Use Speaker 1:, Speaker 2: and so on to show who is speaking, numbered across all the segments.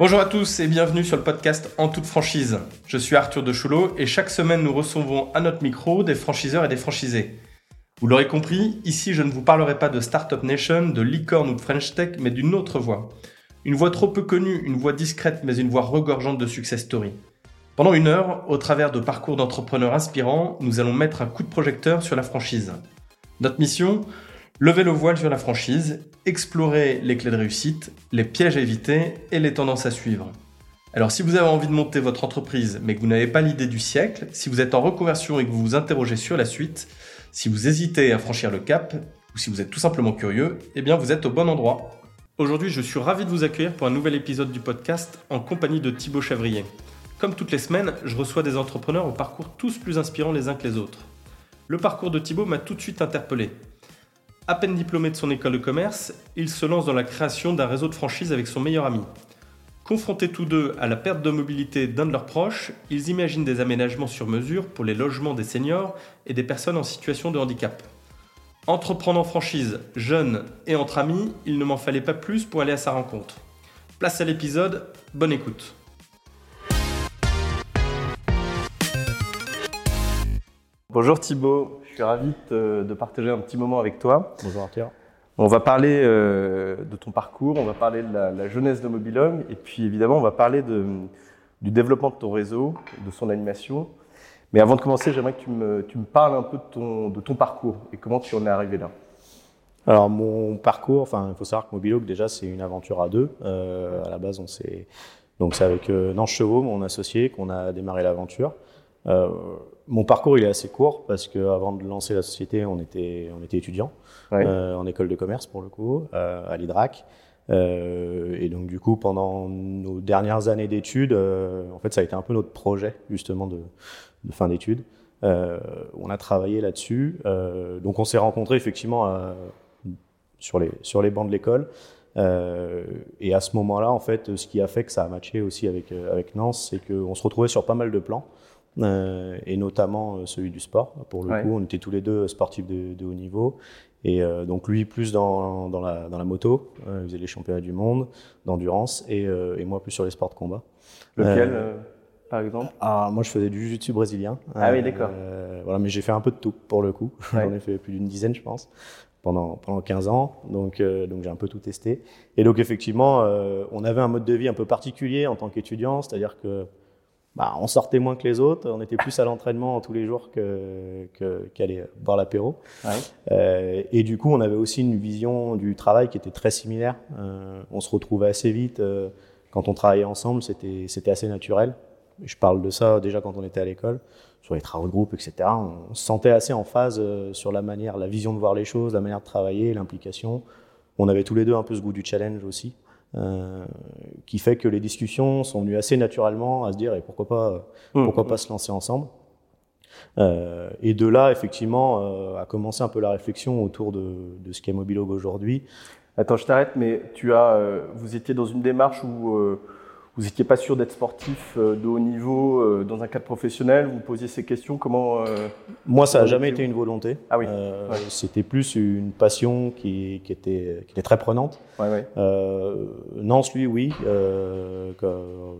Speaker 1: Bonjour à tous et bienvenue sur le podcast En toute franchise. Je suis Arthur de Choulot et chaque semaine nous recevons à notre micro des franchiseurs et des franchisés. Vous l'aurez compris, ici je ne vous parlerai pas de Startup Nation, de licorne ou de French Tech, mais d'une autre voix. Une voix trop peu connue, une voix discrète, mais une voix regorgeante de success story. Pendant une heure, au travers de parcours d'entrepreneurs inspirants, nous allons mettre un coup de projecteur sur la franchise. Notre mission Lever le voile sur la franchise, explorer les clés de réussite, les pièges à éviter et les tendances à suivre. Alors si vous avez envie de monter votre entreprise mais que vous n'avez pas l'idée du siècle, si vous êtes en reconversion et que vous vous interrogez sur la suite, si vous hésitez à franchir le cap, ou si vous êtes tout simplement curieux, eh bien vous êtes au bon endroit. Aujourd'hui je suis ravi de vous accueillir pour un nouvel épisode du podcast en compagnie de Thibaut Chavrier. Comme toutes les semaines, je reçois des entrepreneurs au parcours tous plus inspirants les uns que les autres. Le parcours de Thibaut m'a tout de suite interpellé. À peine diplômé de son école de commerce, il se lance dans la création d'un réseau de franchise avec son meilleur ami. Confrontés tous deux à la perte de mobilité d'un de leurs proches, ils imaginent des aménagements sur mesure pour les logements des seniors et des personnes en situation de handicap. Entreprenant en franchise, jeune et entre amis, il ne m'en fallait pas plus pour aller à sa rencontre. Place à l'épisode, bonne écoute. Bonjour Thibaut, suis ravi de, partager un petit moment avec toi.
Speaker 2: Bonjour Arthur.
Speaker 1: On va parler euh, de ton parcours, on va parler de la, jeunesse de Mobilong et puis évidemment on va parler du développement de ton réseau, de son animation. Mais avant de commencer, j'aimerais que tu me, parles un peu de ton, de ton parcours et comment tu en es arrivé là.
Speaker 2: Alors mon parcours, enfin il faut savoir que Mobilog déjà c'est une aventure à deux. Euh, à la base on s'est donc c'est avec euh, Nanche Chevaux, mon associé, qu'on a démarré l'aventure. Euh, mon parcours il est assez court parce que avant de lancer la société, on était on était étudiant euh, en école de commerce pour le coup euh, à l'Idrac. Euh, et donc du coup, pendant nos dernières années d'études, en fait, ça a été un peu notre projet justement de, de fin d'études. on a travaillé là-dessus. donc on s'est rencontrés effectivement sur les sur les bancs de l'école. et à ce moment-là, en fait, ce qui a fait que ça a matché aussi avec avec Nance, c'est qu'on se retrouvait sur pas mal de plans. Euh, et notamment euh, celui du sport. Pour le coup, on était tous les deux sportifs de, haut niveau. Et euh, donc lui plus dans, dans, la, dans la moto, il faisait les championnats du monde d'endurance, et, et, moi plus sur les sports de combat.
Speaker 1: Lequel par exemple?
Speaker 2: ah, Moi je faisais du jiu-jitsu brésilien.
Speaker 1: Ah oui, d'accord.
Speaker 2: voilà, mais j'ai fait un peu de tout pour le coup. J'en ai fait plus d'une dizaine, je pense, pendant, pendant 15 ans. Donc, donc j'ai un peu tout testé. Et donc effectivement, on avait un mode de vie un peu particulier en tant qu'étudiant, c'est-à-dire que bah, on sortait moins que les autres, on était plus à l'entraînement tous les jours que, qu'aller boire l'apéro. Euh, et du coup, on avait aussi une vision du travail qui était très similaire. Euh, on se retrouvait assez vite euh, quand on travaillait ensemble, c'était, c'était assez naturel. Je parle de ça déjà quand on était à l'école, sur les travaux de groupe, etc. On se sentait assez en phase sur la manière, la vision de voir les choses, la manière de travailler, l'implication. On avait tous les deux un peu ce goût du challenge aussi. Euh, qui fait que les discussions sont venues assez naturellement à se dire et pourquoi pas, mmh. pourquoi pas se lancer ensemble. Euh, et de là, effectivement, euh, a commencé un peu la réflexion autour de, de ce qu'est Mobilog aujourd'hui.
Speaker 1: Attends, je t'arrête, mais tu as, euh, vous étiez dans une démarche où euh, vous n'étiez pas sûr d'être sportif euh, de haut niveau euh, dans un cadre professionnel Vous posiez ces questions Comment euh,
Speaker 2: Moi, ça n'a jamais été une volonté.
Speaker 1: Ah oui.
Speaker 2: C'était plus une passion qui, qui, était, qui était très prenante.
Speaker 1: Ouais, ouais.
Speaker 2: Nance, lui, oui.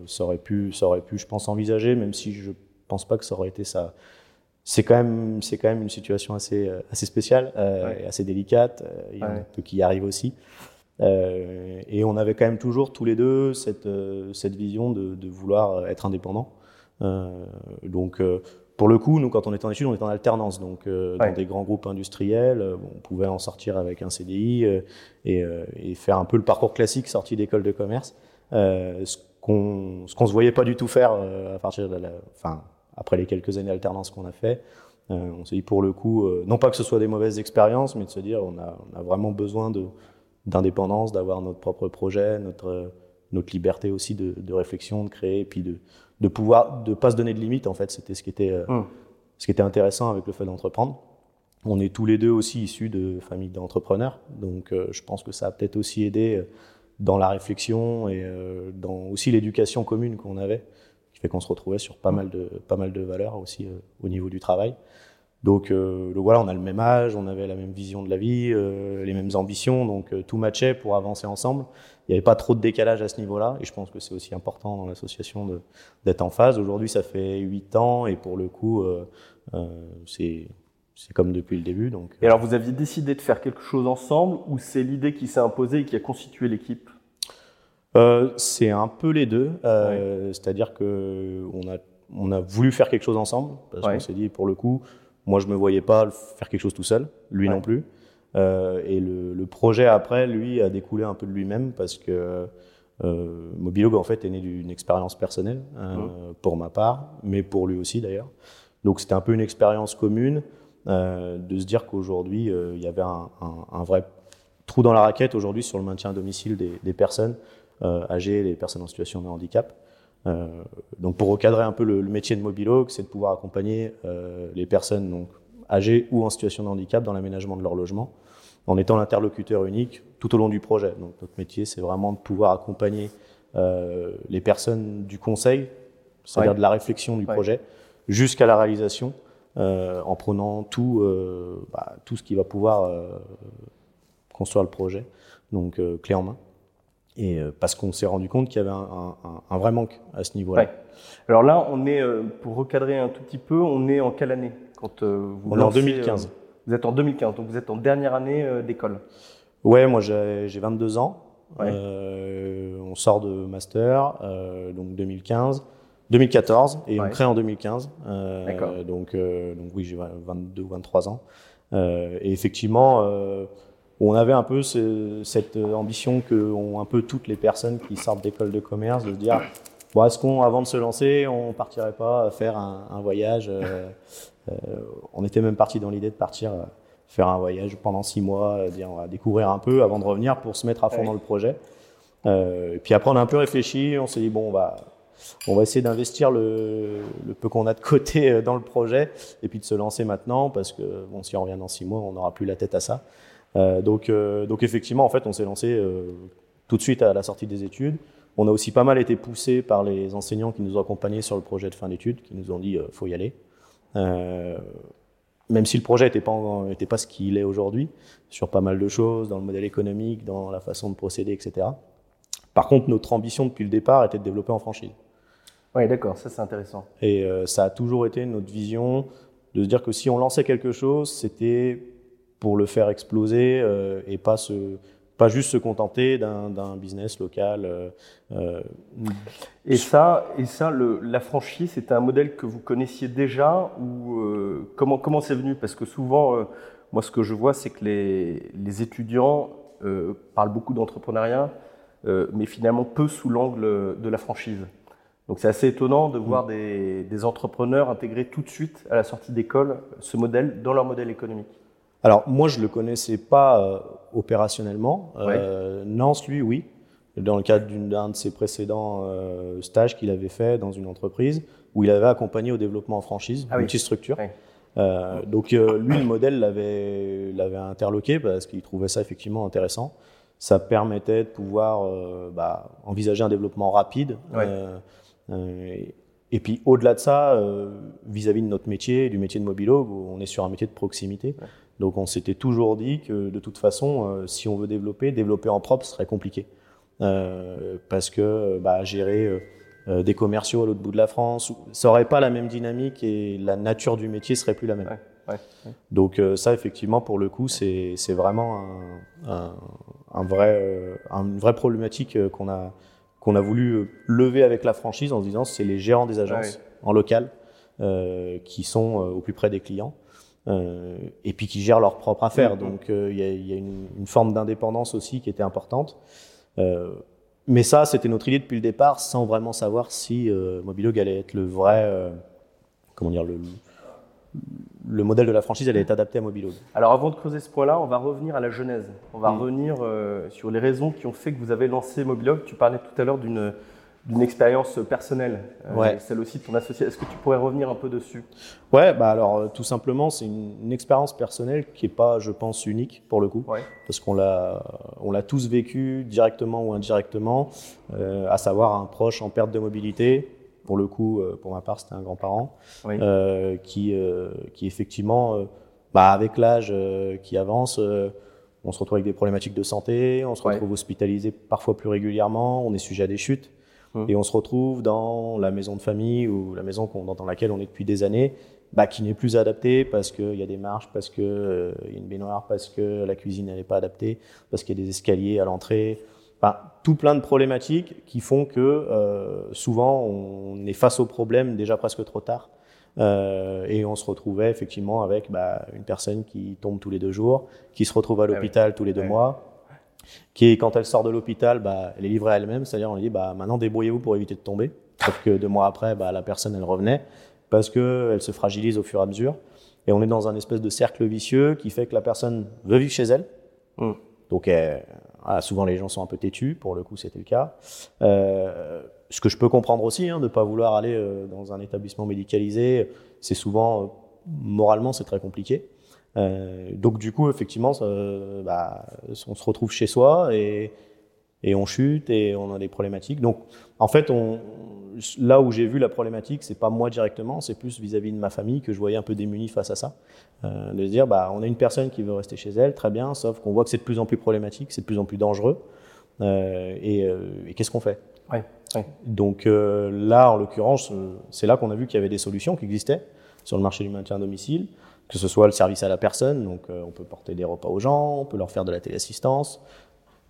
Speaker 2: ça, aurait pu, ça aurait pu, je pense, envisager, même si je pense pas que ça aurait été ça. C'est quand même, c'est quand même une situation assez, assez spéciale et assez délicate. Il y en a peu qui y arrivent aussi. Euh, et on avait quand même toujours tous les deux cette, euh, cette vision de, de vouloir être indépendant. Euh, donc pour le coup, nous, quand on était en études, on était en alternance, donc dans des grands groupes industriels, on pouvait en sortir avec un CDI et, et, faire un peu le parcours classique sorti d'école de commerce, ce qu'on ce qu'on se voyait pas du tout faire à partir de la, enfin après les quelques années d'alternance qu'on a fait. on s'est dit pour le coup, non pas que ce soit des mauvaises expériences, mais de se dire on a, on a vraiment besoin de d'indépendance, d'avoir notre propre projet, notre, notre liberté aussi de, de, réflexion, de créer, et puis de, de pouvoir, de pas se donner de limites, en fait. C'était ce qui était, euh, hum. ce qui était intéressant avec le fait d'entreprendre. On est tous les deux aussi issus de familles d'entrepreneurs, donc euh, je pense que ça a peut-être aussi aidé euh, dans la réflexion et dans aussi l'éducation commune qu'on avait, qui fait qu'on se retrouvait sur pas mal de, pas mal de valeurs aussi au niveau du travail. Donc, donc, voilà, on a le même âge, on avait la même vision de la vie, les mêmes ambitions, donc tout matchait pour avancer ensemble. Il n'y avait pas trop de décalage à ce niveau-là, et je pense que c'est aussi important dans l'association d'être en phase. Aujourd'hui, ça fait 8 ans, et pour le coup, c'est comme depuis le début. Donc.
Speaker 1: Et alors, vous aviez décidé de faire quelque chose ensemble ou c'est l'idée qui s'est imposée et qui a constitué l'équipe?
Speaker 2: Euh, C'est un peu les deux. Euh, C'est-à-dire que on a, on a voulu faire quelque chose ensemble parce qu'on s'est dit, pour le coup, moi je me voyais pas faire quelque chose tout seul, lui non plus. Euh, et le, le, projet après, lui, a découlé un peu de lui-même parce que euh, Mobilog en fait est né d'une expérience personnelle euh, mmh. pour ma part, mais pour lui aussi d'ailleurs. Donc c'était un peu une expérience commune. Euh, de se dire qu'aujourd'hui, il y avait un, vrai trou dans la raquette aujourd'hui sur le maintien à domicile des, personnes âgées, les personnes en situation de handicap. Donc pour recadrer un peu le, métier de Mobilog, c'est de pouvoir accompagner les personnes donc, âgées ou en situation de handicap dans l'aménagement de leur logement, en étant l'interlocuteur unique tout au long du projet. Donc notre métier, c'est vraiment de pouvoir accompagner les personnes du conseil, c'est-à-dire de la réflexion du projet, jusqu'à la réalisation, euh, en prenant tout, euh, bah, tout ce qui va pouvoir euh, construire le projet, donc clé en main. Et parce qu'on s'est rendu compte qu'il y avait un, vrai manque à ce niveau-là.
Speaker 1: Alors là, on est, pour recadrer un tout petit peu, on est en quelle année
Speaker 2: quand vous On est en 2015.
Speaker 1: vous êtes en 2015, donc vous êtes en dernière année d'école.
Speaker 2: Ouais, moi j'ai 22 ans. on sort de master, donc 2015. 2014 et on crée en 2015. Euh, donc, euh, donc oui, j'ai 22 ou 23 ans. Euh, et effectivement, euh, on avait un peu ce, cette ambition que ont un peu toutes les personnes qui sortent d'école de commerce de se dire bon, est-ce qu'on, avant de se lancer, on partirait pas faire un, un voyage euh, On était même parti dans l'idée de partir faire un voyage pendant six mois, dire on va découvrir un peu avant de revenir pour se mettre à fond dans le projet. et puis après, on a un peu réfléchi, on s'est dit bon, on va on va essayer d'investir le, peu qu'on a de côté euh, dans le projet et puis de se lancer maintenant parce que bon, si on revient dans six mois, on n'aura plus la tête à ça. Euh, donc, euh, donc effectivement, en fait, on s'est lancé tout de suite à la sortie des études. On a aussi pas mal été poussé par les enseignants qui nous ont accompagnés sur le projet de fin d'études, qui nous ont dit faut y aller. même si le projet n'était pas, était pas ce qu'il est aujourd'hui, sur pas mal de choses, dans le modèle économique, dans la façon de procéder, etc. Par contre, notre ambition depuis le départ était de développer en franchise.
Speaker 1: Oui, d'accord, ça c'est intéressant.
Speaker 2: Et euh, ça a toujours été notre vision de se dire que si on lançait quelque chose, c'était pour le faire exploser euh, et pas se pas juste se contenter d'un business local.
Speaker 1: Euh, et ça, et ça, le, la franchise, c'était un modèle que vous connaissiez déjà ou comment comment c'est venu? Parce que souvent, moi, ce que je vois, c'est que les, les étudiants parlent beaucoup d'entrepreneuriat, mais finalement peu sous l'angle de la franchise. Donc c'est assez étonnant de voir mm. des, entrepreneurs intégrer tout de suite à la sortie d'école ce modèle dans leur modèle économique.
Speaker 2: Alors moi je le connaissais pas euh, opérationnellement. Euh, Nance lui oui, dans le cadre d'un de ses précédents euh, stages qu'il avait fait dans une entreprise où il avait accompagné au développement en franchise, ah, multistructure. Euh, donc lui le modèle l'avait l'avait interloqué parce qu'il trouvait ça effectivement intéressant. Ça permettait de pouvoir bah, envisager un développement rapide. Et puis au-delà de ça, vis-à-vis de notre métier, du métier de mobilo, on est sur un métier de proximité. Donc on s'était toujours dit que de toute façon, euh, si on veut développer, développer en propre serait compliqué. parce que bah, gérer des commerciaux à l'autre bout de la France, ça n'aurait pas la même dynamique et la nature du métier serait plus la même. Donc ça, effectivement, pour le coup, c'est vraiment un, un, vrai, une vraie problématique qu'on a, qu'on a voulu euh, lever avec la franchise en se disant c'est les gérants des agences en local euh, qui sont euh, au plus près des clients euh, et puis qui gèrent leurs propres affaires. Mm-hmm. Donc il y a, y a une, une, forme d'indépendance aussi qui était importante. mais ça, c'était notre idée depuis le départ, sans vraiment savoir si Mobilog allait être le vrai, comment dire, le, le modèle de la franchise elle est adapté à Mobilog.
Speaker 1: Alors avant de creuser ce point-là, on va revenir à la genèse. On va mm. revenir euh, sur les raisons qui ont fait que vous avez lancé Mobilog. Tu parlais tout à l'heure d'une d'une expérience personnelle, euh, celle aussi de ton associé. Est-ce que tu pourrais revenir un peu dessus?
Speaker 2: Ouais, bah alors euh, tout simplement, c'est une, expérience personnelle qui est pas, je pense, unique pour le coup, parce qu'on l'a, on l'a tous vécu directement ou indirectement, à savoir un proche en perte de mobilité, pour le coup, pour ma part, c'était un grand-parent
Speaker 1: Oui.
Speaker 2: qui, qui effectivement, bah, avec l'âge qui avance, on se retrouve avec des problématiques de santé, on se
Speaker 1: Ouais.
Speaker 2: retrouve hospitalisé parfois plus régulièrement, on est sujet à des chutes.
Speaker 1: Hum.
Speaker 2: Et on se retrouve dans la maison de famille ou la maison dans laquelle on est depuis des années, bah, qui n'est plus adaptée parce qu'il y a des marches, parce qu'il y a une baignoire, parce que la cuisine n'est pas adaptée, parce qu'il y a des escaliers à l'entrée. Enfin, tout plein de problématiques qui font que euh, souvent on est face au problème déjà presque trop tard. Euh, et on se retrouvait effectivement avec bah, une personne qui tombe tous les deux jours, qui se retrouve à
Speaker 1: oui.
Speaker 2: l'hôpital tous les deux
Speaker 1: Ouais.
Speaker 2: mois, qui quand elle sort de l'hôpital, bah, elle est livrée à elle-même, c'est-à-dire on lui dit bah, maintenant débrouillez-vous pour éviter de tomber. Sauf que deux mois après, bah, la personne elle revenait parce que elle se fragilise au fur et à mesure. Et on est dans un espèce de cercle vicieux qui fait que la personne veut vivre chez elle.
Speaker 1: Mm.
Speaker 2: Donc voilà, souvent les gens sont un peu têtus, pour le coup c'était le cas. Euh, ce que je peux comprendre aussi, hein, de ne pas vouloir aller euh, dans un établissement médicalisé, c'est souvent, euh, moralement, c'est très compliqué. Euh, donc du coup, effectivement, ça, bah, on se retrouve chez soi et, et on chute et on a des problématiques. Donc en fait, on, là où j'ai vu la problématique, c'est pas moi directement, c'est plus vis-à-vis de ma famille que je voyais un peu démuni face à ça. Euh, de se dire, bah, on a une personne qui veut rester chez elle, très bien, sauf qu'on voit que c'est de plus en plus problématique, c'est de plus en plus dangereux. Euh, et et qu'est-ce qu'on fait?
Speaker 1: Ouais, ouais.
Speaker 2: donc là, en l'occurrence, c'est là qu'on a vu qu'il y avait des solutions qui existaient sur le marché du maintien à domicile, que ce soit le service à la personne, donc euh, on peut porter des repas aux gens, on peut leur faire de la téléassistance.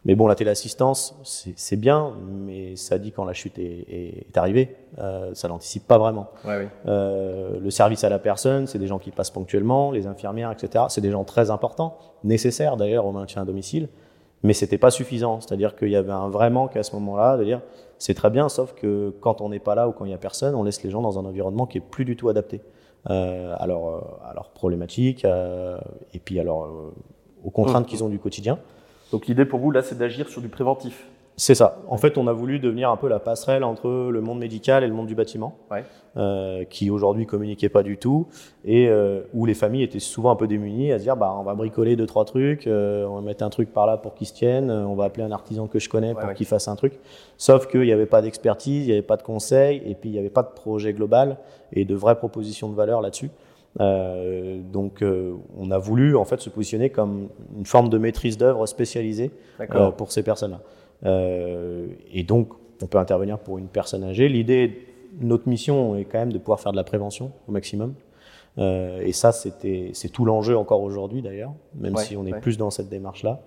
Speaker 2: Mais bon, la téléassistance, c'est bien, mais ça dit quand la chute est, est- est arrivée, Euh, ça n'anticipe pas vraiment.
Speaker 1: Ouais, oui.
Speaker 2: Euh, le service à la personne, c'est des gens qui passent ponctuellement, les infirmières, etc. C'est des gens très importants, nécessaires d'ailleurs au maintien à domicile, mais c'était pas suffisant. C'est-à-dire qu'il y avait un vrai manque à ce moment-là, de dire c'est très bien, sauf que quand on n'est pas là ou quand il n'y a personne, on laisse les gens dans un environnement qui est plus du tout adapté euh, à, leur, euh, à leurs problématiques euh, et puis à leur, euh, aux contraintes
Speaker 1: Mhm.
Speaker 2: qu'ils ont du quotidien.
Speaker 1: Donc l'idée pour vous, là, c'est d'agir sur du préventif.
Speaker 2: C'est ça. En fait, on a voulu devenir un peu la passerelle entre le monde médical et le monde du bâtiment,
Speaker 1: Ouais.
Speaker 2: euh, qui aujourd'hui communiquait pas du tout, et euh, où les familles étaient souvent un peu démunies à se dire, bah, on va bricoler deux trois trucs, euh, on va mettre un truc par là pour qu'il se tienne, on va appeler un artisan que je connais pour
Speaker 1: ouais.
Speaker 2: qu'il fasse un truc. Sauf qu'il n'y avait pas d'expertise, il n'y avait pas de conseil, et puis il n'y avait pas de projet global et de vraies propositions de valeur là-dessus. Euh, donc, euh, on a voulu en fait se positionner comme une forme de maîtrise d'œuvre spécialisée euh, pour ces personnes-là. Euh, et donc, on peut intervenir pour une personne âgée. L'idée, notre mission est quand même de pouvoir faire de la prévention au maximum. Euh, et ça, c'était, c'est tout l'enjeu encore aujourd'hui d'ailleurs, même
Speaker 1: Ouais,
Speaker 2: si on est
Speaker 1: ouais.
Speaker 2: plus dans cette démarche-là.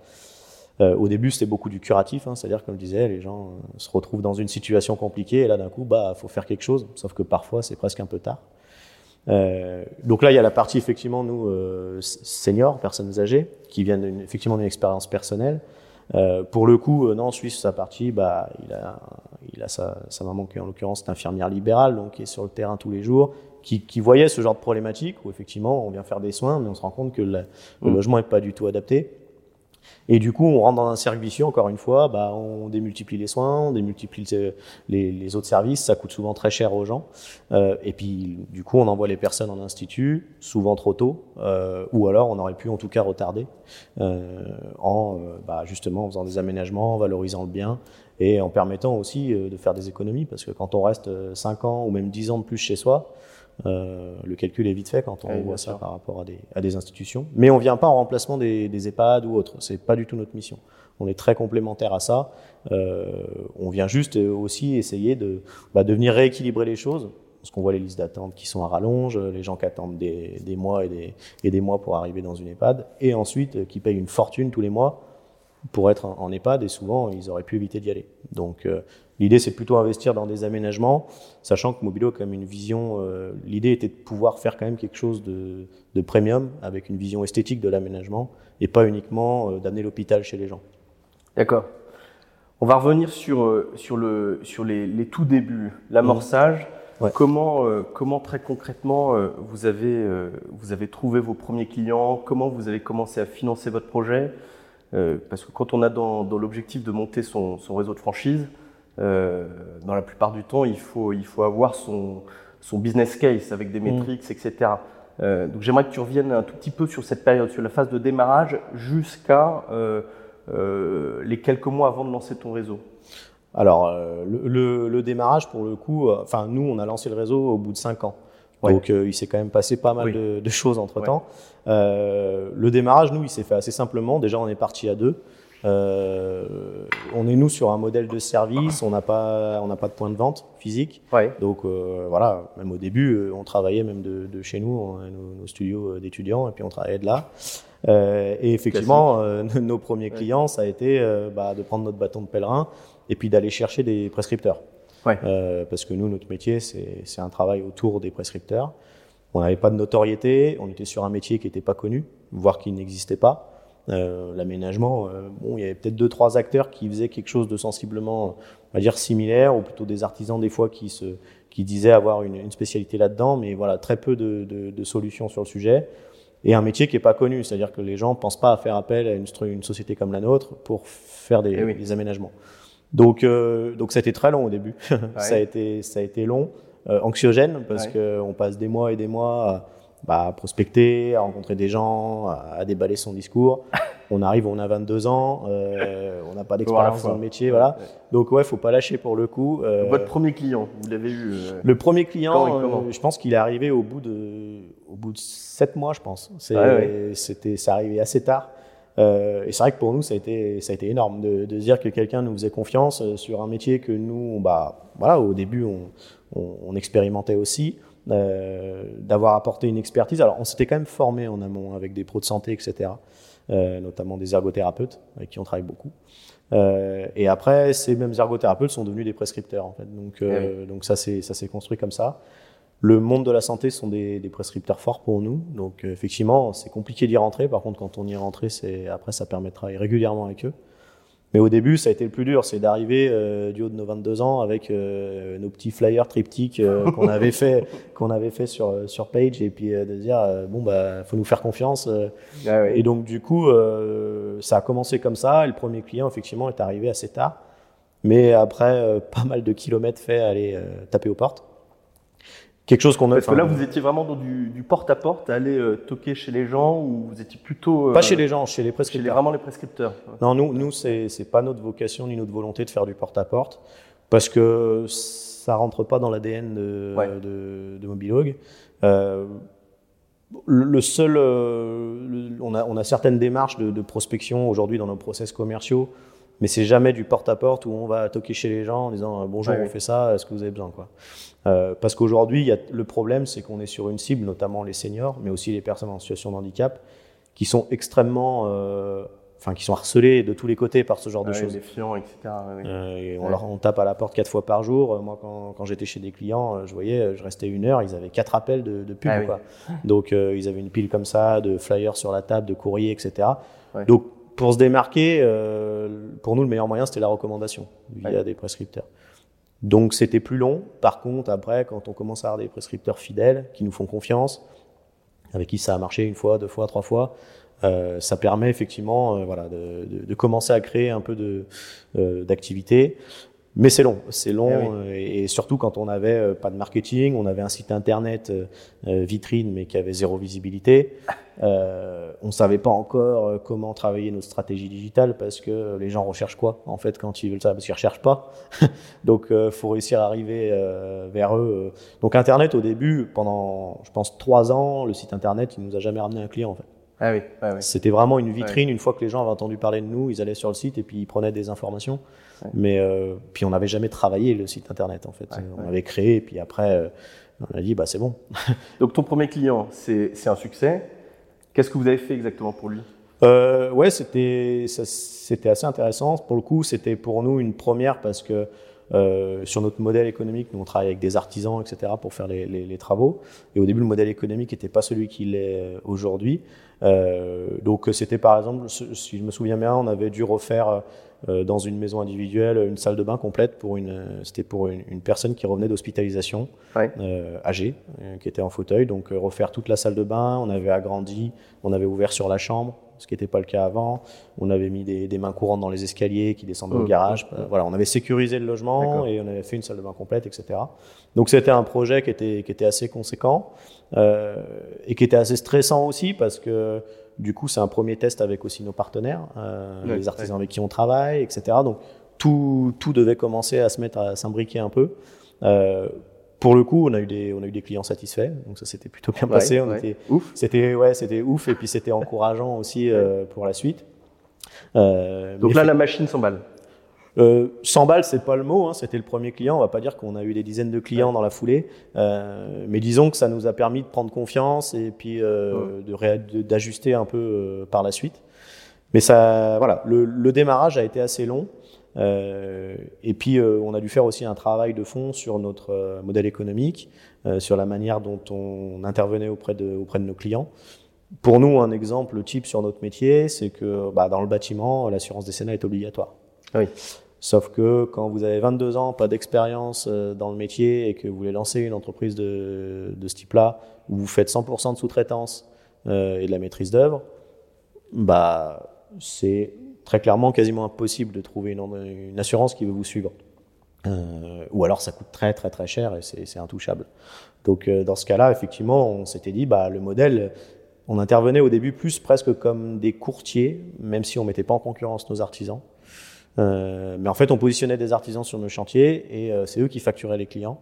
Speaker 2: Euh, au début, c'était beaucoup du curatif, hein, c'est-à-dire, comme je disais, les gens euh, se retrouvent dans une situation compliquée et là, d'un coup, bah, faut faire quelque chose. Sauf que parfois, c'est presque un peu tard. Donc là, il y a la partie effectivement nous seniors, personnes âgées, qui viennent effectivement d'une expérience personnelle. Euh, pour le coup, euh, non, Suisse, sa partie, bah, il a, il a sa, sa maman qui en l'occurrence est infirmière libérale, donc qui est sur le terrain tous les jours, qui, qui voyait ce genre de problématique où effectivement on vient faire des soins, mais on se rend compte que le, le
Speaker 1: Mm.
Speaker 2: logement n'est pas du tout adapté. Et du coup, on rentre dans un cercle vicieux, encore une fois, bah, on démultiplie les soins, on démultiplie les, autres services, ça coûte souvent très cher aux gens. Euh, et puis, du coup, on envoie les personnes en institut, souvent trop tôt, euh, ou alors on aurait pu en tout cas retarder, euh, en euh, bah, justement en faisant des aménagements, en valorisant le bien, et en permettant aussi euh, de faire des économies, parce que quand on reste 5 ans ou même 10 ans de plus chez soi, euh, le calcul est vite fait quand on voit ça
Speaker 1: sûr.
Speaker 2: par rapport à des, à des institutions. Mais on vient pas en remplacement des, des EHPAD ou autres. C'est pas du tout notre mission. On est très complémentaire à ça. Euh, on vient juste euh, aussi essayer de, bah, de venir rééquilibrer les choses. Parce qu'on voit les listes d'attente qui sont à rallonge, les gens qui attendent des, des mois et des, et des mois pour arriver dans une EHPAD, et ensuite qui payent une fortune tous les mois pour être en en EHPAD, et souvent ils auraient pu éviter d'y aller. Donc euh, l'idée c'est plutôt investir dans des aménagements, sachant que Mobilo a quand même une vision, euh, l'idée était de pouvoir faire quand même quelque chose de, de premium, avec une vision esthétique de l'aménagement, et pas uniquement euh, d'amener l'hôpital chez les gens.
Speaker 1: D'accord. On va revenir sur, euh, sur, le, sur les, les tout débuts, l'amorçage.
Speaker 2: Ouais.
Speaker 1: Comment, euh, comment très concrètement vous, avez, vous avez trouvé vos premiers clients? Comment vous avez commencé à financer votre projet? Parce que quand on a dans, dans l'objectif de monter son, son réseau de franchise, dans la plupart du temps, il faut, il faut avoir son, son business case avec des métriques, etc. Euh, donc j'aimerais que tu reviennes un tout petit peu sur cette période, sur la phase de démarrage jusqu'à euh, euh, les quelques mois avant de lancer ton réseau.
Speaker 2: Alors, euh, le, le, le, démarrage, pour le coup, euh, enfin, nous, on a lancé le réseau au bout de cinq ans. Donc, euh, il s'est quand même passé pas mal de, de, choses entre temps. le démarrage, nous, il s'est fait assez simplement. Déjà, on est parti à deux. On est nous sur un modèle de service, on n'a pas, on n'a pas de point de vente physique. Donc voilà, même au début, on travaillait même de, de chez nous, nos, nos studios d'étudiants, et puis on travaillait de là. Euh, et effectivement, euh, nos premiers clients, ça a été euh, bah, de prendre notre bâton de pèlerin et puis d'aller chercher des prescripteurs. Ouais. parce que nous, notre métier, c'est un travail autour des prescripteurs. On n'avait pas de notoriété, on était sur un métier qui n'était pas connu, voire qui n'existait pas. Euh, L'aménagement, euh, bon, il y avait peut-être deux trois acteurs qui faisaient quelque chose de sensiblement, on va dire similaire, ou plutôt des artisans des fois qui se, qui disaient avoir une, une spécialité là-dedans, mais voilà, très peu de, de, de, solutions sur le sujet. Et un métier qui est pas connu, c'est-à-dire que les gens pensent pas à faire appel à une, une société comme la nôtre pour faire des, eh des aménagements. Donc, euh, donc ça a été très long au début. ça a été, ça a été long, euh, anxiogène parce que on passe des mois et des mois à, bah, à prospecter, à rencontrer des gens, à, à déballer son discours. on arrive, on a 22 ans, euh, on n'a pas d'expérience dans le métier, voilà. Donc ouais, faut pas lâcher pour le coup.
Speaker 1: Euh, Votre premier client, vous l'avez eu euh,
Speaker 2: Le premier client, euh, je pense qu'il est arrivé au bout de, au bout de 7 mois, je pense. C'est, c'était, c'est arrivé assez tard. et c'est vrai que pour nous, ça a été, ça a été énorme de, de dire que quelqu'un nous faisait confiance sur un métier que nous, bah, voilà, au début, on, on, on expérimentait aussi. Euh, d'avoir apporté une expertise. Alors, on s'était quand même formé en amont avec des pros de santé, etc. Euh, notamment des ergothérapeutes avec qui on travaille beaucoup. Euh, et après, ces mêmes ergothérapeutes sont devenus des prescripteurs en fait. Donc, eh donc ça c'est ça s'est construit comme ça. Le monde de la santé sont des, des prescripteurs forts pour nous. Donc effectivement, c'est compliqué d'y rentrer. Par contre, quand on y est rentré, c'est après ça permet de travailler régulièrement avec eux. Mais au début, ça a été le plus dur, c'est d'arriver euh, du haut de nos 22 ans avec euh, nos petits flyers triptyques euh, qu'on avait fait, qu'on avait fait sur sur Page, et puis de dire bon bah faut nous faire confiance. Ah et donc du coup, ça a commencé comme ça. Et le premier client effectivement est arrivé assez tard, mais après pas mal de kilomètres faits, aller taper aux portes
Speaker 1: quelque chose qu'on a. Parce que là, vous étiez vraiment dans du, porte-à-porte, aller euh, toquer chez les gens, ou vous étiez plutôt.
Speaker 2: Euh, pas chez les gens, chez les prescripteurs.
Speaker 1: Chez vraiment les prescripteurs.
Speaker 2: Non, nous, nous c'est, pas notre vocation ni notre volonté de faire du porte-à-porte, parce que ça rentre pas dans l'ADN de, de, de Mobilog. Euh, le seul, euh, on, a, on a certaines démarches de, de prospection aujourd'hui dans nos process commerciaux mais c'est jamais du porte-à-porte où on va toquer chez les gens en disant bonjour, on fait ça, est-ce que vous avez besoin quoi. Euh, parce qu'aujourd'hui, le problème, c'est qu'on est sur une cible, notamment les seniors, mais aussi les personnes en situation de handicap, qui sont extrêmement, euh, enfin, qui sont harcelées de tous les côtés par ce genre de choses.
Speaker 1: Défiants, etc.
Speaker 2: Euh, et on, leur, on tape à la porte quatre fois par jour. Moi, quand, quand j'étais chez des clients, je voyais, je restais une heure, ils avaient quatre appels de, de pub. Ah quoi. Donc, ils avaient une pile comme ça, de flyers sur la table, de courriers, etc. Donc, pour se démarquer, pour nous, le meilleur moyen, c'était la recommandation via des prescripteurs. Donc c'était plus long. Par contre, après, quand on commence à avoir des prescripteurs fidèles qui nous font confiance, avec qui ça a marché une fois, deux fois, trois fois, euh, ça permet effectivement euh, voilà, de, de, de, commencer à créer un peu euh, d'activité. Mais c'est long, c'est long, eh euh, et, surtout quand on n'avait euh, pas de marketing, on avait un site internet euh, vitrine mais qui avait zéro visibilité. Euh, on savait pas encore comment travailler notre stratégie digitale parce que les gens recherchent quoi en fait quand ils veulent ça parce qu'ils recherchent pas. Donc euh, faut réussir à arriver vers eux. Donc internet au début pendant je pense trois ans le site internet il nous a jamais ramené un client en fait.
Speaker 1: Ah oui, ah oui.
Speaker 2: C'était vraiment une vitrine. Une fois que les gens avaient entendu parler de nous, ils allaient sur le site et puis ils prenaient des informations. Mais euh, puis on n'avait jamais travaillé le site internet en fait. on avait créé et puis après euh, on a dit bah c'est bon.
Speaker 1: Donc ton premier client c'est un succès. Qu'est-ce que vous avez fait exactement pour lui?
Speaker 2: Euh, Ouais c'était c'était assez intéressant. Pour le coup c'était pour nous une première parce que euh, sur notre modèle économique, nous on travaille avec des artisans, etc., pour faire les, les, les travaux. Et au début, le modèle économique n'était pas celui qu'il est euh, aujourd'hui. Euh, donc c'était par exemple, si je me souviens bien, on avait dû refaire euh, dans une maison individuelle une salle de bain complète pour une, c'était pour une, une, personne qui revenait d'hospitalisation, ouais. âgée, qui était en fauteuil. Donc refaire toute la salle de bain, on avait agrandi, on avait ouvert sur la chambre, ce qui n'était pas le cas avant. On avait mis des, des, mains courantes dans les escaliers qui descendaient au mmh. garage. Mmh. Voilà, on avait sécurisé le logement et on avait fait une salle de bain complète, etc. Donc c'était un projet qui était, qui était assez conséquent euh, et qui était assez stressant aussi parce que du coup c'est un premier test avec aussi nos partenaires, euh, les artisans avec qui on travaille, etc. Donc tout, tout devait commencer à se mettre à s'imbriquer un peu. Euh, pour le coup, on a eu des, on a eu des clients satisfaits, donc ça s'était plutôt bien passé. on était,
Speaker 1: ouf.
Speaker 2: C'était ouais, c'était ouf, et puis c'était encourageant aussi euh, pour la suite.
Speaker 1: Euh, donc là, la machine s'emballe.
Speaker 2: Euh, 100 balles, c'est pas le mot. Hein, C'était le premier client. On va pas dire qu'on a eu des dizaines de clients dans la foulée, euh, mais disons que ça nous a permis de prendre confiance et puis euh, d'ajuster un peu par la suite. Mais ça, voilà, le, le, démarrage a été assez long. Euh, et puis, euh, on a dû faire aussi un travail de fond sur notre modèle économique, sur la manière dont on intervenait auprès de, auprès de nos clients. Pour nous, un exemple type sur notre métier, c'est que bah, dans le bâtiment, l'assurance décennale est obligatoire.
Speaker 1: Oui.
Speaker 2: Sauf que quand vous avez 22 ans, pas d'expérience euh, dans le métier et que vous voulez lancer une entreprise de, de ce type-là, où vous faites 100% de sous-traitance euh, et de la maîtrise d'œuvre, bah, c'est très clairement quasiment impossible de trouver une, assurance qui veut vous suivre. Euh, ou alors ça coûte très très très cher et c'est intouchable. Donc euh, dans ce cas-là, effectivement, on s'était dit, bah, le modèle, on intervenait au début plus presque comme des courtiers, même si on mettait pas en concurrence nos artisans. Euh, mais en fait, on positionnait des artisans sur nos chantiers et c'est eux qui facturaient les clients.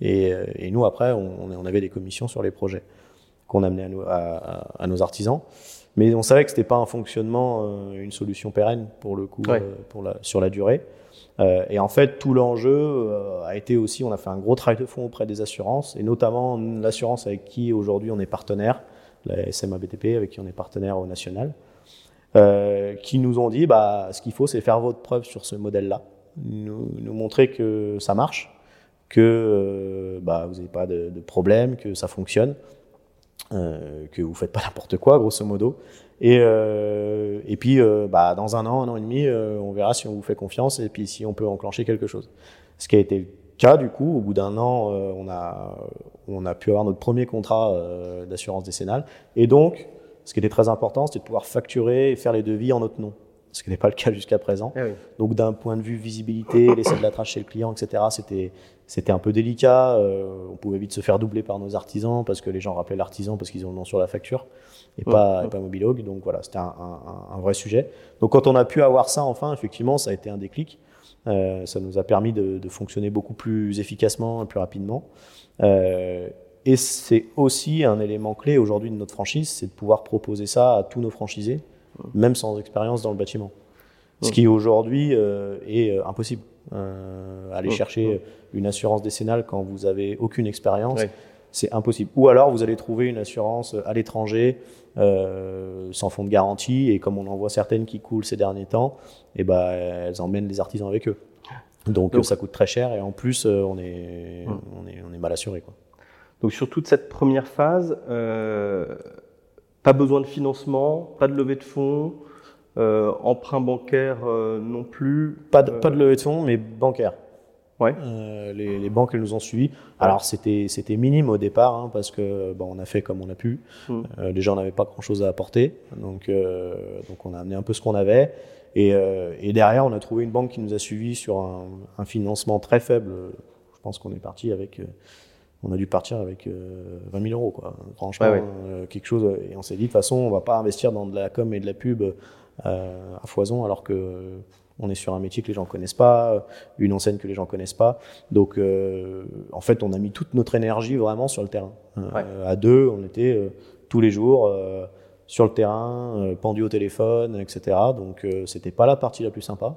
Speaker 2: Et, nous, après, on, avait des commissions sur les projets qu'on amenait à, nos artisans. Mais on savait que c'était pas un fonctionnement, une solution pérenne pour le coup,
Speaker 1: ouais.
Speaker 2: pour la, sur la durée. et en fait, tout l'enjeu a été aussi, on a fait un gros travail de fond auprès des assurances, et notamment l'assurance avec qui aujourd'hui on est partenaire, la SMA BTP, avec qui on est partenaire au national. Euh, qui nous ont dit bah, ce qu'il faut, c'est faire votre preuve sur ce modèle-là, nous, nous, montrer que ça marche, que euh, bah, vous n'avez pas de, de, problème, que ça fonctionne, euh, que vous faites pas n'importe quoi, grosso modo. Et, euh, et puis, euh, bah, dans un an, un an et demi, on verra si on vous fait confiance et puis si on peut enclencher quelque chose. Ce qui a été le cas, du coup, au bout d'un an, on, a, on a pu avoir notre premier contrat d'assurance décennale. Et donc, ce qui était très important, c'était de pouvoir facturer et faire les devis en notre nom, ce qui n'est pas le cas jusqu'à présent.
Speaker 1: Ah oui.
Speaker 2: Donc d'un point de vue visibilité, laisser de la trace chez le client, etc., c'était c'était un peu délicat. Euh, on pouvait vite se faire doubler par nos artisans parce que les gens rappelaient l'artisan parce qu'ils ont le nom sur la facture et pas,
Speaker 1: ouais.
Speaker 2: et pas Mobilog. Donc voilà, c'était un, un, un, vrai sujet. Donc quand on a pu avoir ça enfin, effectivement, ça a été un déclic. Euh, ça nous a permis de, de, fonctionner beaucoup plus efficacement et plus rapidement. Euh, et c'est aussi un élément clé aujourd'hui de notre franchise, c'est de pouvoir proposer ça à tous nos franchisés, même sans expérience dans le bâtiment. Ce qui aujourd'hui est impossible. Euh, aller chercher une assurance décennale quand vous avez aucune expérience, c'est impossible. Ou alors vous allez trouver une assurance à l'étranger euh, sans fonds de garantie et comme on en voit certaines qui coulent ces derniers temps, et eh ben elles emmènent les artisans avec eux. Donc, Donc ça coûte très cher et en plus on est, hum. on est, on est mal assuré quoi.
Speaker 1: Donc sur toute cette première phase, euh, pas besoin de financement, pas de levée de fonds, euh, emprunt bancaire euh, non plus.
Speaker 2: Pas de, pas de levée de fonds, mais bancaire.
Speaker 1: Ouais.
Speaker 2: Les, les, banques elles nous ont suivis. Alors c'était c'était minime au départ hein, parce que bon on a fait comme on a pu.
Speaker 1: Mmh.
Speaker 2: déjà on n'avait pas grand chose à apporter, donc donc on a amené un peu ce qu'on avait. Et, et, derrière on a trouvé une banque qui nous a suivis sur un, un financement très faible. Je pense qu'on est parti avec on a dû partir avec euh, 20 000 euros, quoi. Franchement,
Speaker 1: ouais, ouais.
Speaker 2: Euh, quelque chose. Et on s'est dit, de toute façon, on va pas investir dans de la com et de la pub euh, à foison, alors que on est sur un métier que les gens connaissent pas, une enseigne que les gens connaissent pas. Donc, euh, en fait, on a mis toute notre énergie vraiment sur le terrain.
Speaker 1: Ouais.
Speaker 2: à deux, on était tous les jours sur le terrain, pendu au téléphone, etc. Donc, c'était pas la partie la plus sympa.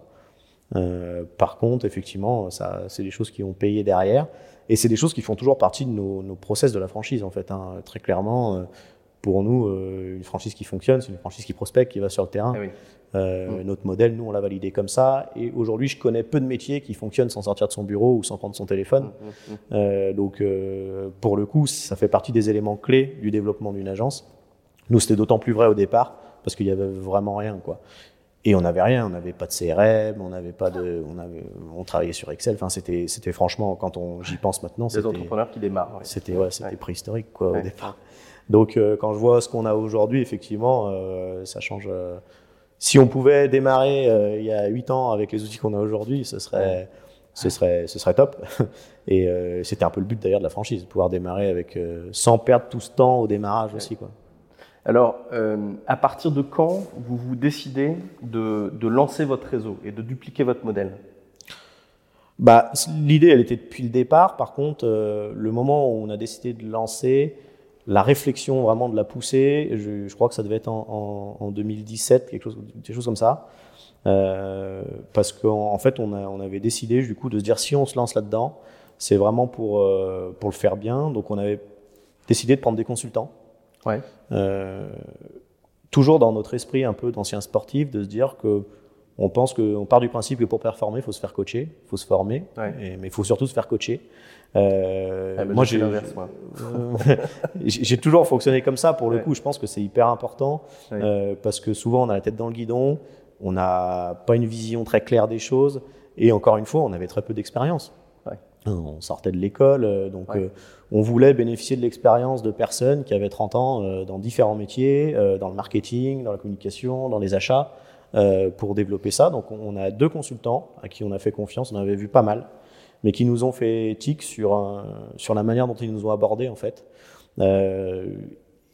Speaker 2: Euh, par contre, effectivement, ça, c'est des choses qui ont payé derrière, et c'est des choses qui font toujours partie de nos, nos process de la franchise, en fait. Hein. Très clairement, euh, pour nous, euh, une franchise qui fonctionne, c'est une franchise qui prospecte, qui va sur le terrain.
Speaker 1: Ah oui.
Speaker 2: mmh. Notre modèle, nous, on l'a validé comme ça, et aujourd'hui, je connais peu de métiers qui fonctionnent sans sortir de son bureau ou sans prendre son téléphone.
Speaker 1: Mmh.
Speaker 2: donc, pour le coup, ça fait partie des éléments clés du développement d'une agence. Nous, c'était d'autant plus vrai au départ parce qu'il y avait vraiment rien, quoi. Et on n'avait rien, on n'avait pas de CRM, on n'avait pas de, on avait, on travaillait sur Excel. Enfin, c'était, c'était franchement, quand on j'y pense maintenant,
Speaker 1: des entrepreneurs qui démarrent. Ouais.
Speaker 2: C'était, ouais, c'était
Speaker 1: ouais.
Speaker 2: préhistorique quoi
Speaker 1: ouais.
Speaker 2: au départ. Donc, euh, quand je vois ce qu'on a aujourd'hui, effectivement, euh, ça change. Euh, si on pouvait démarrer il y a huit ans avec les outils qu'on a aujourd'hui, ce serait, ce serait, ce serait top. Et c'était un peu le but d'ailleurs de la franchise, de pouvoir démarrer avec sans perdre tout ce temps au démarrage aussi, quoi.
Speaker 1: Alors, à partir de quand vous vous décidez de, de lancer votre réseau et de dupliquer votre modèle?
Speaker 2: Bah, L'idée, elle était depuis le départ. Par contre, euh, le moment où on a décidé de lancer, la réflexion vraiment de la pousser, je, je crois que ça devait être en, en, en 2017, quelque chose, quelque chose comme ça. Euh, parce qu'en en fait, on, a, on avait décidé du coup de se dire si on se lance là-dedans, c'est vraiment pour, euh, pour le faire bien. Donc on avait décidé de prendre des consultants.
Speaker 1: Ouais.
Speaker 2: Euh, toujours dans notre esprit un peu d'ancien sportif, de se dire que on pense qu'on part du principe que pour performer, il faut se faire coacher, il faut se former,
Speaker 1: Ouais.
Speaker 2: et- mais il faut surtout se faire coacher. Euh,
Speaker 1: Ah,
Speaker 2: moi,
Speaker 1: j'ai
Speaker 2: toujours fonctionné comme ça. Pour le
Speaker 1: Ouais.
Speaker 2: coup, je pense que c'est hyper important
Speaker 1: Ouais.
Speaker 2: euh, parce que souvent on a la tête dans le guidon, on n'a pas une vision très claire des choses, et encore une fois, on avait très peu d'expérience. On sortait de l'école, euh, donc on voulait bénéficier de l'expérience de personnes qui avaient 30 ans dans différents métiers, dans le marketing, dans la communication, dans les achats, euh, pour développer ça. Donc on a deux consultants à qui on a fait confiance, on avait vu pas mal, mais qui nous ont fait tic sur, sur la manière dont ils nous ont abordés en fait. Euh,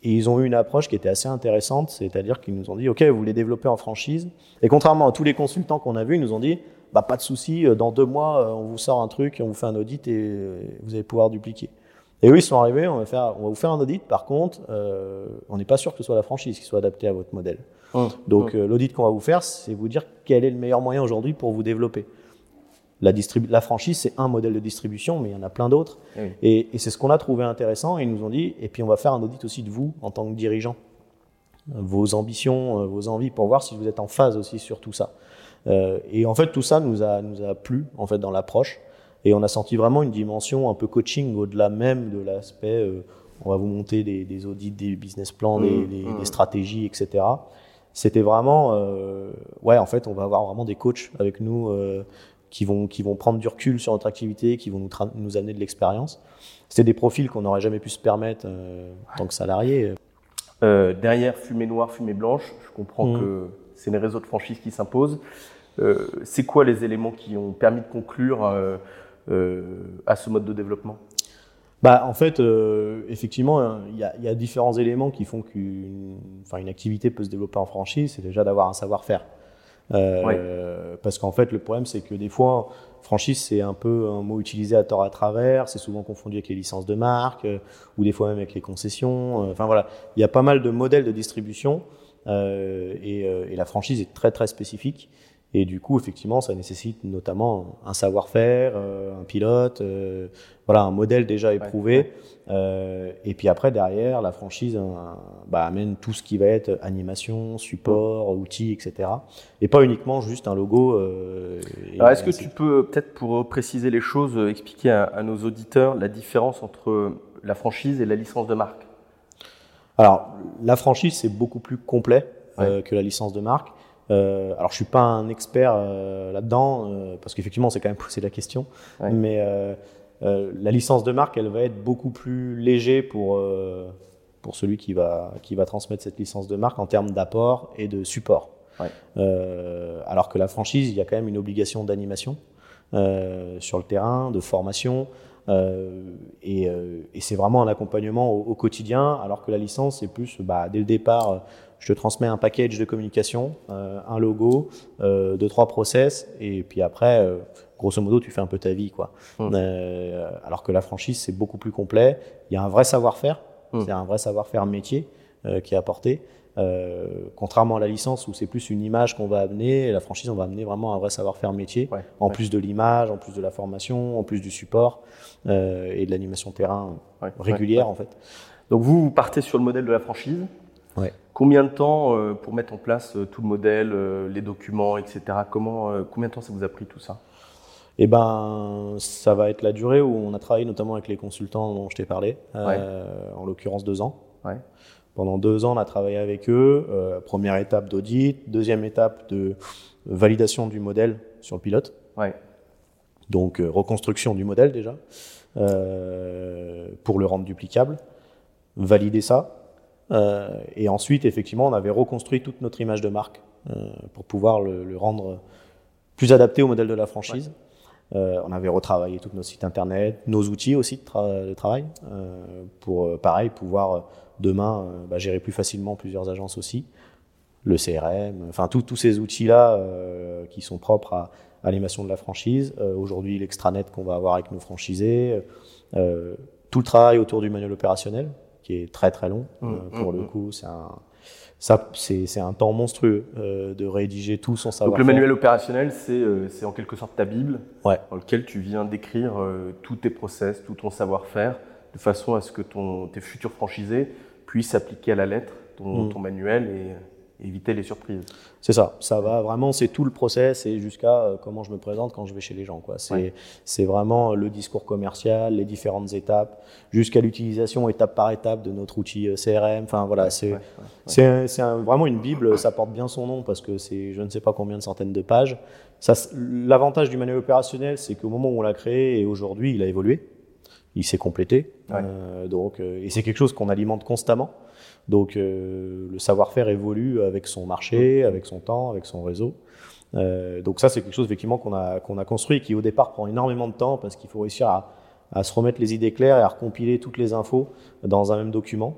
Speaker 2: et ils ont eu une approche qui était assez intéressante, c'est-à-dire qu'ils nous ont dit, OK, vous voulez développer en franchise? Et contrairement à tous les consultants qu'on a vus, ils nous ont dit, bah, pas de souci, euh, dans deux mois, on vous sort un truc, on vous fait un audit et vous allez pouvoir dupliquer. Et eux, ils sont arrivés, on va, faire, on va vous faire un audit, par contre, on n'est pas sûr que ce soit la franchise qui soit adaptée à votre modèle.
Speaker 1: Hum,
Speaker 2: Donc
Speaker 1: hum.
Speaker 2: euh, l'audit qu'on va vous faire, c'est vous dire quel est le meilleur moyen aujourd'hui pour vous développer. La, franchise, c'est un modèle de distribution, mais il y en a plein d'autres.
Speaker 1: Eh.
Speaker 2: Et, et c'est ce qu'on a trouvé intéressant. Ils nous ont dit, et puis on va faire un audit aussi de vous en tant que dirigeant. Vos ambitions, euh, vos envies, pour voir si vous êtes en phase aussi sur tout ça. Euh, et en fait, tout ça nous a, nous a plu en fait, dans l'approche. Et on a senti vraiment une dimension un peu coaching au-delà même de l'aspect, euh, on va vous monter des, des audits, des business plans, des, des- des stratégies, etc. C'était vraiment, euh, ouais, en fait, on va avoir vraiment des coachs avec nous euh, qui, vont, qui vont prendre du recul sur notre activité, qui vont nous, nous amener de l'expérience. C'était des profils qu'on n'aurait jamais pu se permettre euh, en tant que salarié.
Speaker 1: Euh, derrière fumée noire, fumée blanche, je comprends
Speaker 2: Mhm.
Speaker 1: que c'est les réseaux de franchise qui s'imposent. Euh, c'est quoi les éléments qui ont permis de conclure euh, à ce mode de développement?
Speaker 2: Bah, en fait, euh, effectivement, il y, a, il y a différents éléments qui font qu'une enfin, une activité peut se développer en franchise. C'est déjà d'avoir un savoir-faire. Euh, Parce qu'en fait, le problème, c'est que des fois, franchise, c'est un peu un mot utilisé à tort à travers. C'est souvent confondu avec les licences de marque euh, ou des fois même avec les concessions. Euh, Enfin voilà, il y a pas mal de modèles de distribution euh, et, euh, et la franchise est très très spécifique. Et du coup, effectivement, ça nécessite notamment un savoir-faire, euh, un pilote, euh, voilà, un modèle déjà éprouvé. Euh, et puis après, derrière, la franchise un- bah, amène tout ce qui va être animation, support, outils, etc. Et pas uniquement juste un logo.
Speaker 1: Alors, est-ce que tu peux, peut-être pour préciser les choses, expliquer à, à nos auditeurs la différence entre la franchise et la licence de marque?
Speaker 2: Alors, la franchise, c'est beaucoup plus complet euh, que la licence de marque. Euh, alors, je suis pas un expert euh, là-dedans, euh, parce qu'effectivement, c'est quand même posé la question.
Speaker 1: Ouais.
Speaker 2: Mais la licence de marque, elle va être beaucoup plus léger pour, pour celui qui va, qui va transmettre cette licence de marque en termes d'apport et de support.
Speaker 1: Ouais.
Speaker 2: Alors que la franchise, il y a quand même une obligation d'animation sur le terrain, de formation. euh, et euh, et c'est vraiment un accompagnement au, au quotidien, alors que la licence, c'est plus bah, dès le départ, je te transmets un package de communication, euh, un logo, euh, deux, trois process, et puis après, euh, grosso modo, tu fais un peu ta vie. Quoi.
Speaker 1: Mm.
Speaker 2: Euh, alors que la franchise, c'est beaucoup plus complet. Il y a un vrai savoir-faire,
Speaker 1: Mm.
Speaker 2: c'est un vrai savoir-faire métier qui est apporté. Contrairement à la licence où c'est plus une image qu'on va amener, la franchise on va amener vraiment un vrai savoir-faire métier,
Speaker 1: Ouais,
Speaker 2: en
Speaker 1: ouais.
Speaker 2: plus de l'image, en plus de la formation, en plus du support et de l'animation terrain
Speaker 1: Ouais,
Speaker 2: régulière en fait.
Speaker 1: Donc vous, vous partez sur le modèle de la franchise. Combien de temps euh, pour mettre en place euh, tout le modèle, euh, les documents, etc. Comment, combien de temps ça vous a pris tout ça?
Speaker 2: Et ben ça va être la durée où on a travaillé notamment avec les consultants dont je t'ai parlé, euh, en l'occurrence deux ans.
Speaker 1: Ouais.
Speaker 2: Pendant deux ans, on a travaillé avec eux. Euh, première étape d'audit, deuxième étape de validation du modèle sur le pilote.
Speaker 1: Ouais.
Speaker 2: donc euh, reconstruction du modèle déjà, pour le rendre duplicable, valider ça, et ensuite effectivement on avait reconstruit toute notre image de marque euh, pour pouvoir le, le rendre plus adapté au modèle de la franchise. Euh, on avait retravaillé tous nos sites internet, nos outils aussi de, tra- de travail, euh, pour euh, pareil pouvoir demain bah, gérer plus facilement plusieurs agences aussi, le CRM, enfin tous ces outils-là qui sont propres à, l'animation de la franchise. Aujourd'hui, l'extranet qu'on va avoir avec nos franchisés, tout le travail autour du manuel opérationnel, qui est très très long. Mmh, pour mmh, le mmh. coup, c'est un ça, c'est un temps monstrueux euh, de rédiger tout son savoir.
Speaker 1: Donc le manuel opérationnel, c'est euh, en quelque sorte ta Bible, dans lequel tu viens décrire euh, tous tes process, tout ton savoir-faire, de façon à ce que ton, tes futurs franchisés puissent appliquer à la lettre ton, mmh. ton manuel et éviter les surprises.
Speaker 2: C'est ça, ça va vraiment, c'est tout le process et jusqu'à euh, comment je me présente quand je vais chez les gens. Quoi. C'est, c'est vraiment le discours commercial, les différentes étapes, jusqu'à l'utilisation étape par étape de notre outil euh, CRM. Enfin voilà, c'est, c'est, c'est vraiment une bible, ça porte bien son nom parce que c'est je ne sais pas combien de centaines de pages. Ça, l'avantage du manuel opérationnel, c'est qu'au moment où on l'a créé et aujourd'hui, il a évolué, il s'est complété. Euh, donc, et c'est quelque chose qu'on alimente constamment. Donc euh, le savoir-faire évolue avec son marché, avec son temps, avec son réseau. Euh, donc ça, c'est quelque chose effectivement qu'on a, qu'on a construit et qui au départ prend énormément de temps parce qu'il faut réussir à, à, se remettre les idées claires et à recompiler toutes les infos dans un même document,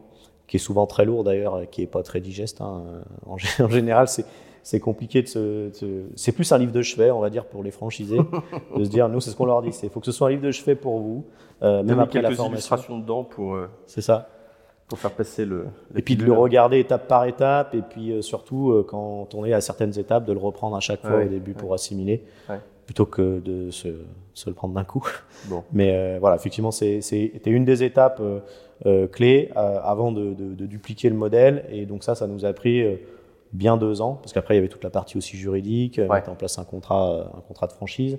Speaker 2: qui est souvent très lourd d'ailleurs, qui est pas très digeste. Hein. En, en, général, c'est c'est compliqué de se, c'est plus un livre de chevet, on va dire, pour les franchisés, de se dire, nous, c'est ce qu'on leur dit, c'est faut que ce soit un livre de chevet pour vous,
Speaker 1: euh, même après la formation. illustrations dedans pour.
Speaker 2: C'est ça
Speaker 1: pour faire passer le.
Speaker 2: Et puis de le regarder étape par étape, et puis euh, surtout euh, quand on est à certaines étapes, de le reprendre à chaque fois au début pour assimiler, plutôt que de se, se le prendre d'un coup. Bon. Mais euh, voilà, effectivement, c'était une des étapes clés avant de, de, de, dupliquer le modèle, et donc ça, ça nous a pris bien deux ans, parce qu'après il y avait toute la partie aussi juridique, mettre en place un contrat, un contrat de franchise.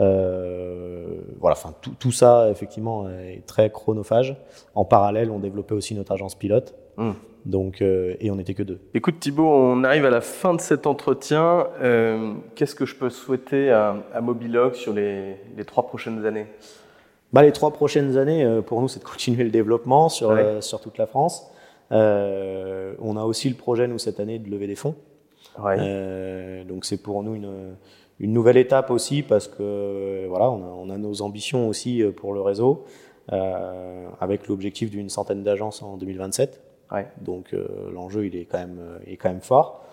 Speaker 2: Euh, voilà, enfin tout, tout, ça effectivement est très chronophage. En parallèle, on développait aussi notre agence pilote. Hmm. Donc, euh, et on n'était que deux.
Speaker 1: Écoute Thibaut, on arrive à la fin de cet entretien. Euh, qu'est-ce que je peux souhaiter à, à Mobilog sur les, les, trois prochaines années?
Speaker 2: Bah, Les trois prochaines années, pour nous, c'est de continuer le développement sur, sur toute la France. Euh, on a aussi le projet, nous, cette année, de lever des fonds. Euh, donc c'est pour nous une, une, nouvelle étape aussi parce que voilà, on a, on a nos ambitions aussi euh, pour le réseau euh, avec l'objectif d'une centaine d'agences en 2027. Ouais. Donc l'enjeu il est quand même il est quand même fort.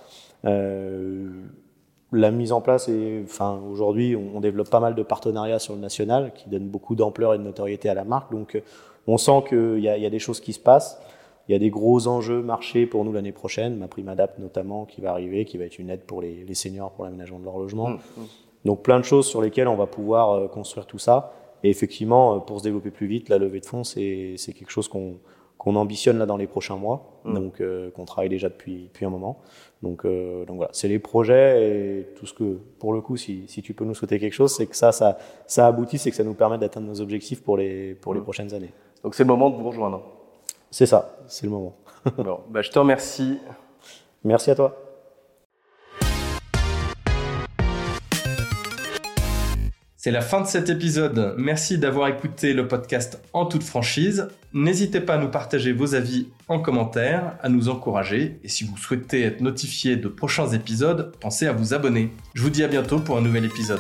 Speaker 2: La mise en place est, enfin aujourd'hui on, on, développe pas mal de partenariats sur le national qui donnent beaucoup d'ampleur et de notoriété à la marque. Donc on sent qu'il y a des choses qui se passent. Il y a des gros enjeux marchés pour nous l'année prochaine, ma prime adapt notamment qui va arriver, qui va être une aide pour les, les seniors pour l'aménagement de leur logement. Mmh, mmh. Donc plein de choses sur lesquelles on va pouvoir euh, construire tout ça. Et effectivement, euh, pour se développer plus vite, la levée de fonds, c'est quelque chose qu'on qu'on ambitionne là dans les prochains mois, mmh. donc euh, qu'on travaille déjà depuis, depuis un moment. Donc, euh, donc voilà, c'est les projets et tout ce que, pour le coup, si, si tu peux nous souhaiter quelque chose, c'est que ça, ça, ça aboutit, c'est que ça nous permet d'atteindre nos objectifs pour les, pour les prochaines années.
Speaker 1: Donc c'est le moment de vous rejoindre.
Speaker 2: C'est ça, c'est le moment.
Speaker 1: bon, bah, je te remercie.
Speaker 2: Merci à toi.
Speaker 1: C'est la fin de cet épisode. Merci d'avoir écouté le podcast en toute franchise. N'hésitez pas à nous partager vos avis en commentaire, à nous encourager. Et si vous souhaitez être notifié de prochains épisodes, pensez à vous abonner. Je vous dis à bientôt pour un nouvel épisode.